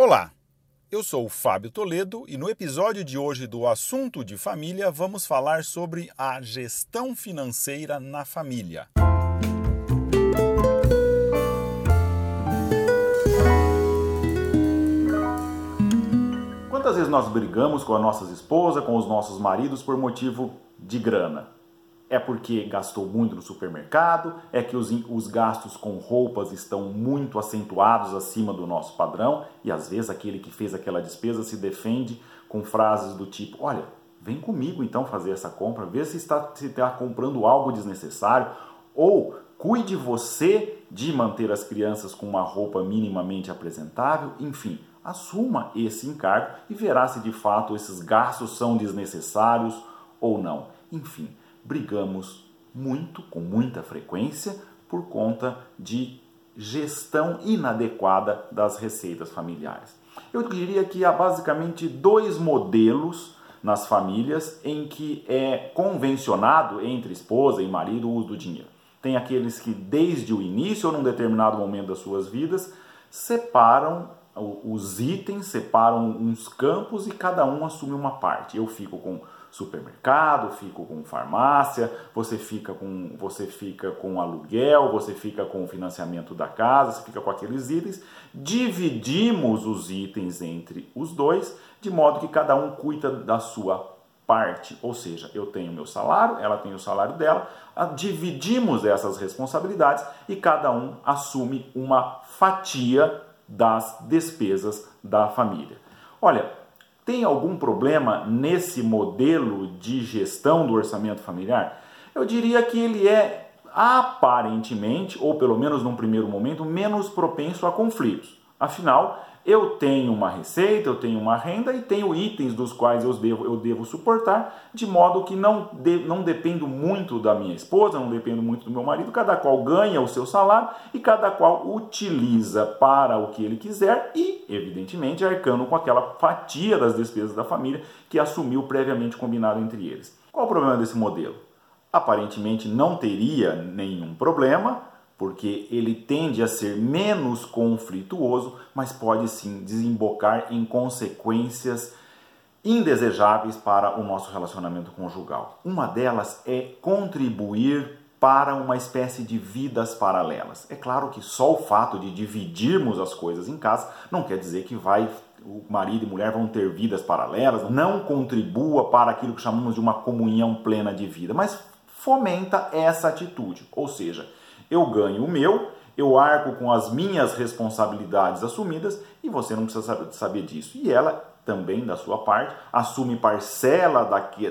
Olá, eu sou o Fábio Toledo e no episódio de hoje do Assunto de Família vamos falar sobre a gestão financeira na família. Quantas vezes nós brigamos com as nossas esposas, com os nossos maridos por motivo de grana? É porque gastou muito no supermercado? É que os, os gastos com roupas estão muito acentuados acima do nosso padrão? E às vezes aquele que fez aquela despesa se defende com frases do tipo: Olha, vem comigo então fazer essa compra, vê se está, se está comprando algo desnecessário. Ou cuide você de manter as crianças com uma roupa minimamente apresentável. Enfim, assuma esse encargo e verá se de fato esses gastos são desnecessários ou não. Enfim brigamos muito, com muita frequência, por conta de gestão inadequada das receitas familiares. Eu diria que há basicamente dois modelos nas famílias em que é convencionado entre esposa e marido o uso do dinheiro. Tem aqueles que, desde o início ou num determinado momento das suas vidas, separam os itens, separam uns campos e cada um assume uma parte. Eu fico com supermercado, fico com farmácia, você fica com você fica com aluguel, você fica com o financiamento da casa, você fica com aqueles itens. Dividimos os itens entre os dois, de modo que cada um cuida da sua parte, ou seja, eu tenho meu salário, ela tem o salário dela, dividimos essas responsabilidades e cada um assume uma fatia das despesas da família. Olha, tem algum problema nesse modelo de gestão do orçamento familiar? Eu diria que ele é aparentemente, ou pelo menos num primeiro momento, menos propenso a conflitos. Afinal, eu tenho uma receita, eu tenho uma renda e tenho itens dos quais eu devo, eu devo suportar, de modo que não, de, não dependo muito da minha esposa, não dependo muito do meu marido, cada qual ganha o seu salário e cada qual utiliza para o que ele quiser e, evidentemente, arcando com aquela fatia das despesas da família que assumiu previamente combinado entre eles. Qual o problema desse modelo? Aparentemente não teria nenhum problema, porque ele tende a ser menos conflituoso, mas pode sim desembocar em consequências indesejáveis para o nosso relacionamento conjugal. Uma delas é contribuir para uma espécie de vidas paralelas. É claro que só o fato de dividirmos as coisas em casa não quer dizer que vai o marido e mulher vão ter vidas paralelas, não contribua para aquilo que chamamos de uma comunhão plena de vida, mas fomenta essa atitude, ou seja, eu ganho o meu, eu arco com as minhas responsabilidades assumidas e você não precisa saber disso. E ela também, da sua parte, assume parcela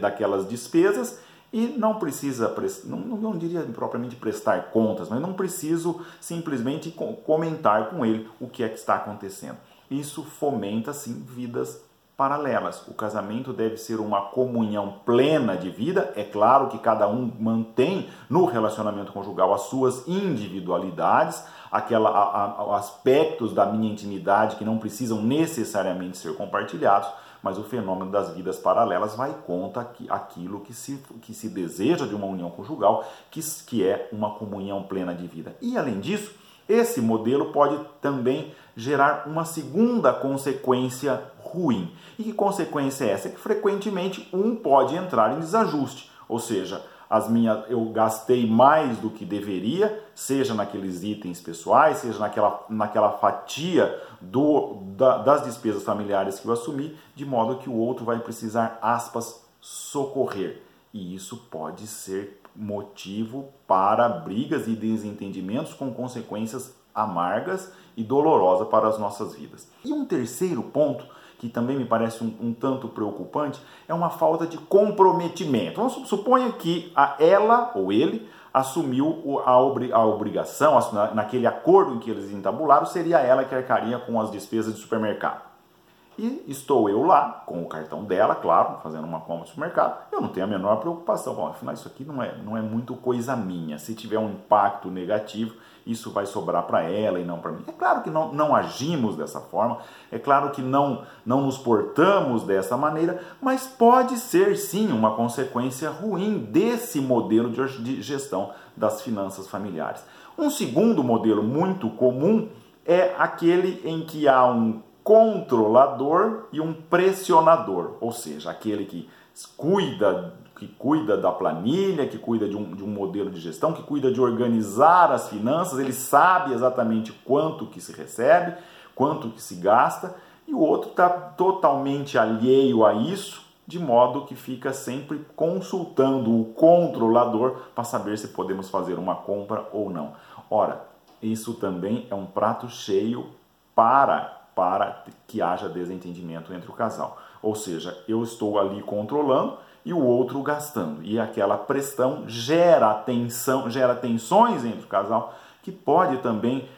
daquelas despesas e não precisa, não, não diria propriamente prestar contas, mas não preciso simplesmente comentar com ele o que é que está acontecendo. Isso fomenta, sim, vidas paralelas. O casamento deve ser uma comunhão plena de vida. É claro que cada um mantém no relacionamento conjugal as suas individualidades, aquela, a, a, aspectos da minha intimidade que não precisam necessariamente ser compartilhados, mas o fenômeno das vidas paralelas vai contra aquilo que se, que se deseja de uma união conjugal, que, que é uma comunhão plena de vida. E além disso, esse modelo pode também gerar uma segunda consequência ruim. E que consequência é essa? É que frequentemente um pode entrar em desajuste, ou seja, as minhas, eu gastei mais do que deveria, seja naqueles itens pessoais, seja naquela, naquela fatia do, da, das despesas familiares que eu assumi, de modo que o outro vai precisar, aspas, socorrer. E isso pode ser motivo para brigas e desentendimentos com consequências amargas e dolorosas para as nossas vidas. E um terceiro ponto que também me parece um, um, tanto preocupante, é uma falta de comprometimento. Vamos suponha que a ela ou ele assumiu a, obri a obrigação, naquele acordo em que eles entabularam, seria ela que arcaria com as despesas de supermercado. E estou eu lá, com o cartão dela, claro, fazendo uma compra no supermercado, eu não tenho a menor preocupação. Bom, afinal, isso aqui não é, não é muito coisa minha. Se tiver um impacto negativo, isso vai sobrar para ela e não para mim. É claro que não, não agimos dessa forma, é claro que não, não nos portamos dessa maneira, mas pode ser sim uma consequência ruim desse modelo de gestão das finanças familiares. Um segundo modelo muito comum é aquele em que há um controlador e um pressionador, ou seja, aquele que cuida que cuida da planilha, que cuida de um, de um modelo de gestão, que cuida de organizar as finanças, ele sabe exatamente quanto que se recebe, quanto que se gasta, e o outro está totalmente alheio a isso, de modo que fica sempre consultando o controlador para saber se podemos fazer uma compra ou não. Ora, isso também é um prato cheio para para que haja desentendimento entre o casal. Ou seja, eu estou ali controlando e o outro gastando. E aquela pressão gera tensão, gera tensões entre o casal, que pode também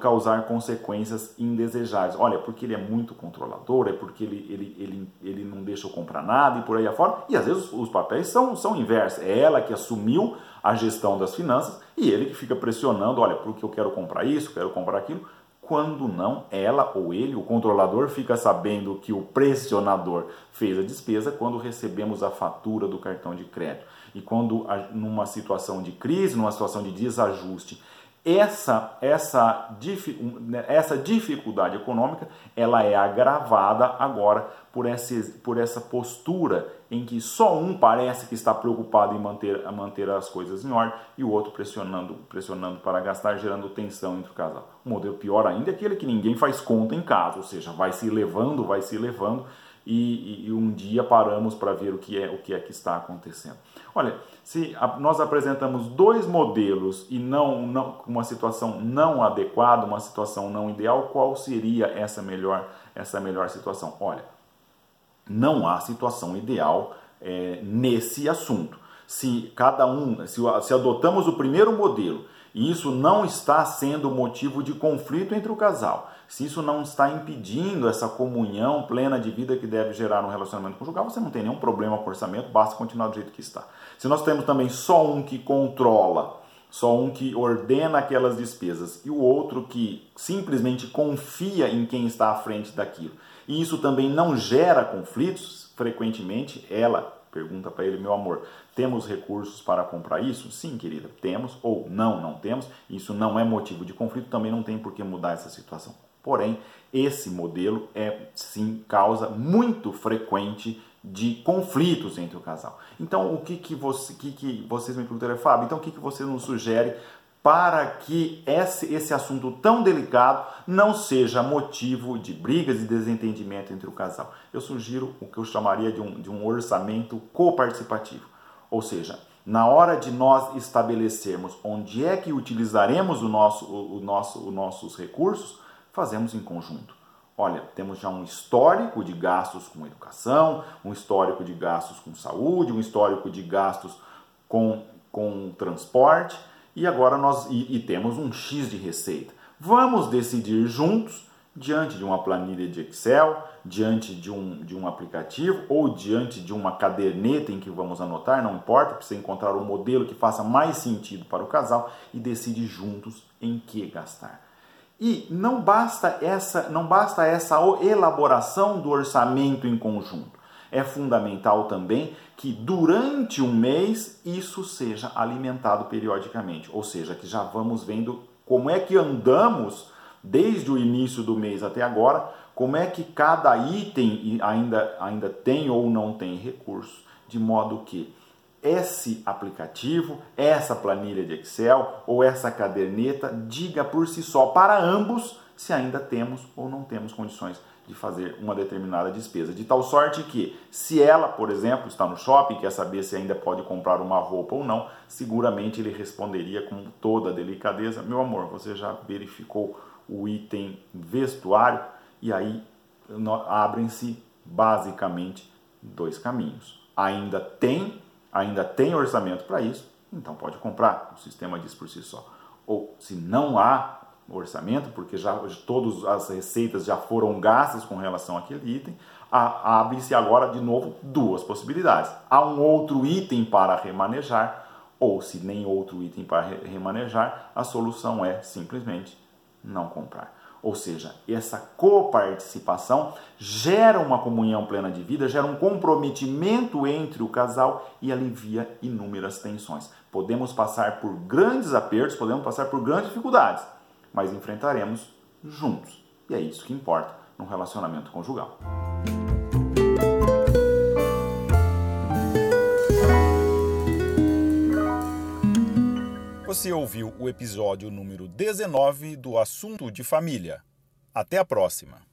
causar consequências indesejáveis. Olha, porque ele é muito controlador, é porque ele, ele, ele, ele não deixa eu comprar nada e por aí afora. E às vezes os papéis são, são inversos. É ela que assumiu a gestão das finanças e ele que fica pressionando, olha, porque eu quero comprar isso, quero comprar aquilo. Quando não, ela ou ele, o controlador, fica sabendo que o pressionador fez a despesa quando recebemos a fatura do cartão de crédito. E quando, numa situação de crise, numa situação de desajuste, essa, essa, né, essa dificuldade econômica ela é agravada agora por essa, por essa postura em que só um parece que está preocupado em manter, manter as coisas em ordem e o outro pressionando, pressionando para gastar, gerando tensão entre o casal. O modelo pior ainda é aquele que ninguém faz conta em casa, ou seja, vai se levando, vai se levando e, e, um dia paramos para ver o que é o que é que está acontecendo. Olha, se a, nós apresentamos dois modelos e não, não uma situação não adequada, uma situação não ideal, qual seria essa melhor essa melhor situação? Olha, não há situação ideal é, nesse assunto. Se cada um, se, se adotamos o primeiro modelo e isso não está sendo motivo de conflito entre o casal, se isso não está impedindo essa comunhão plena de vida que deve gerar um relacionamento conjugal, você não tem nenhum problema com o orçamento, basta continuar do jeito que está. Se nós temos também só um que controla, só um que ordena aquelas despesas e o outro que simplesmente confia em quem está à frente daquilo, e isso também não gera conflitos, frequentemente ela pergunta para ele, meu amor, temos recursos para comprar isso? Sim, querida, temos, ou não, não temos. Isso não é motivo de conflito, também não tem por que mudar essa situação. Porém, esse modelo é sim causa muito frequente de conflitos entre o casal. Então, o que, que, você, que, que vocês me perguntaram, Fábio, então o que, que você nos sugere para que esse, esse assunto tão delicado não seja motivo de brigas e desentendimento entre o casal? Eu sugiro o que eu chamaria de um, de um orçamento coparticipativo. Ou seja, na hora de nós estabelecermos onde é que utilizaremos o nosso, o, o nosso, os nossos recursos, fazemos em conjunto. Olha, temos já um histórico de gastos com educação, um histórico de gastos com saúde, um histórico de gastos com, com transporte e agora nós e, e temos um X de receita. Vamos decidir juntos, diante de uma planilha de Excel, diante de um, de um aplicativo ou diante de uma caderneta em que vamos anotar, não importa, precisa encontrar um modelo que faça mais sentido para o casal e decide juntos em que gastar. E não basta essa, não basta essa elaboração do orçamento em conjunto. É fundamental também que durante um mês isso seja alimentado periodicamente, ou seja, que já vamos vendo como é que andamos desde o início do mês até agora, como é que cada item ainda, ainda tem ou não tem recurso, de modo que esse aplicativo, essa planilha de Excel ou essa caderneta diga por si só para ambos se ainda temos ou não temos condições de fazer uma determinada despesa. De tal sorte que, se ela, por exemplo, está no shopping quer saber se ainda pode comprar uma roupa ou não, seguramente ele responderia com toda a delicadeza: Meu amor, você já verificou o item vestuário? E aí abrem-se basicamente dois caminhos. Ainda tem ainda tem orçamento para isso, então pode comprar. O sistema diz por si só. Ou se não há orçamento, porque já todas as receitas já foram gastas com relação àquele item, abre-se agora de novo duas possibilidades. Há um outro item para remanejar, ou se nem outro item para remanejar, a solução é simplesmente não comprar. Ou seja, essa coparticipação gera uma comunhão plena de vida, gera um comprometimento entre o casal e alivia inúmeras tensões. Podemos passar por grandes apertos, podemos passar por grandes dificuldades, mas enfrentaremos juntos. E é isso que importa. no relacionamento conjugal. Você ouviu o episódio número 19 do Assunto de Família. Até a próxima!